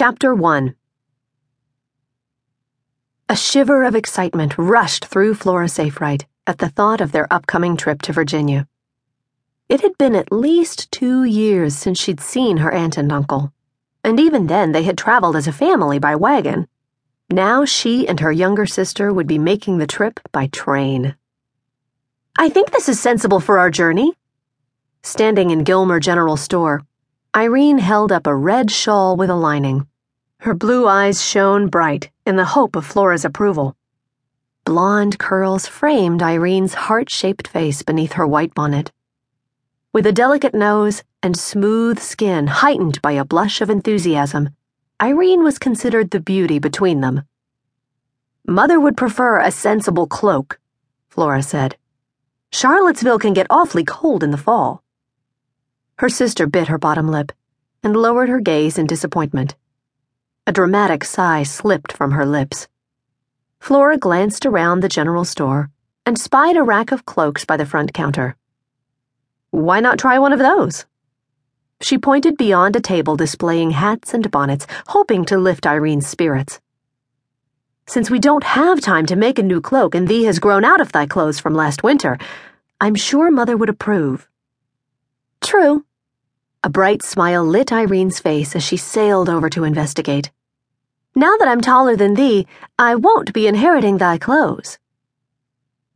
Chapter 1 A shiver of excitement rushed through Flora Saferight at the thought of their upcoming trip to Virginia. It had been at least two years since she'd seen her aunt and uncle, and even then they had traveled as a family by wagon. Now she and her younger sister would be making the trip by train. I think this is sensible for our journey. Standing in Gilmer General Store, Irene held up a red shawl with a lining. Her blue eyes shone bright in the hope of Flora's approval. Blonde curls framed Irene's heart shaped face beneath her white bonnet. With a delicate nose and smooth skin heightened by a blush of enthusiasm, Irene was considered the beauty between them. Mother would prefer a sensible cloak, Flora said. Charlottesville can get awfully cold in the fall. Her sister bit her bottom lip and lowered her gaze in disappointment. A dramatic sigh slipped from her lips. Flora glanced around the general store and spied a rack of cloaks by the front counter. Why not try one of those? She pointed beyond a table displaying hats and bonnets, hoping to lift Irene's spirits. Since we don't have time to make a new cloak and thee has grown out of thy clothes from last winter, I'm sure Mother would approve. True, a bright smile lit Irene's face as she sailed over to investigate. Now that I'm taller than thee, I won't be inheriting thy clothes.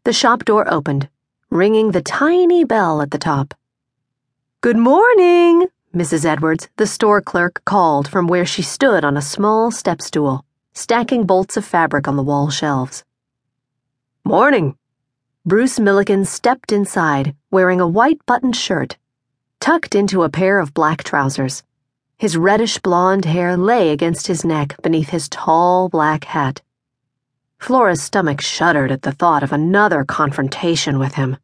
The shop door opened, ringing the tiny bell at the top. Good morning, Mrs. Edwards, the store clerk, called from where she stood on a small step stool, stacking bolts of fabric on the wall shelves. Morning. Bruce Millikan stepped inside, wearing a white buttoned shirt tucked into a pair of black trousers. His reddish blonde hair lay against his neck beneath his tall black hat. Flora's stomach shuddered at the thought of another confrontation with him.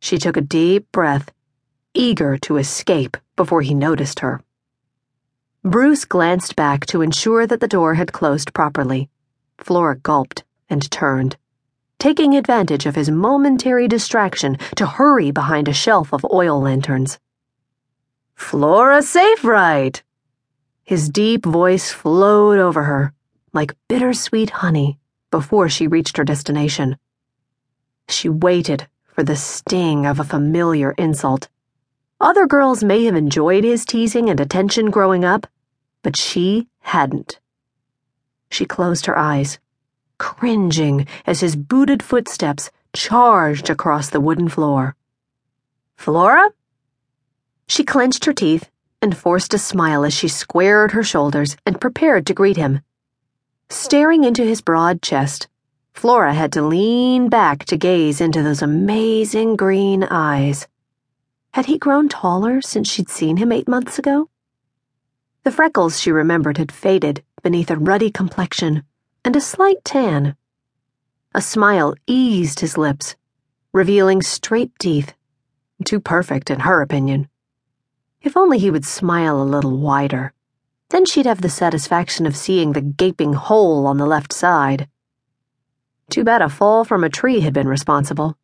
She took a deep breath, eager to escape before he noticed her. Bruce glanced back to ensure that the door had closed properly. Flora gulped and turned, taking advantage of his momentary distraction to hurry behind a shelf of oil lanterns. Flora Safe Saferight! His deep voice flowed over her like bittersweet honey before she reached her destination. She waited for the sting of a familiar insult. Other girls may have enjoyed his teasing and attention growing up, but she hadn't. She closed her eyes, cringing as his booted footsteps charged across the wooden floor. Flora? She clenched her teeth and forced a smile as she squared her shoulders and prepared to greet him. Staring into his broad chest, Flora had to lean back to gaze into those amazing green eyes. Had he grown taller since she'd seen him eight months ago? The freckles she remembered had faded beneath a ruddy complexion and a slight tan. A smile eased his lips, revealing straight teeth, too perfect in her opinion. If only he would smile a little wider. Then she'd have the satisfaction of seeing the gaping hole on the left side. Too bad a fall from a tree had been responsible,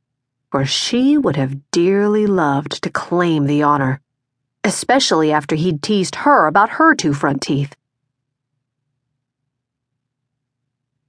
for she would have dearly loved to claim the honor, especially after he'd teased her about her two front teeth.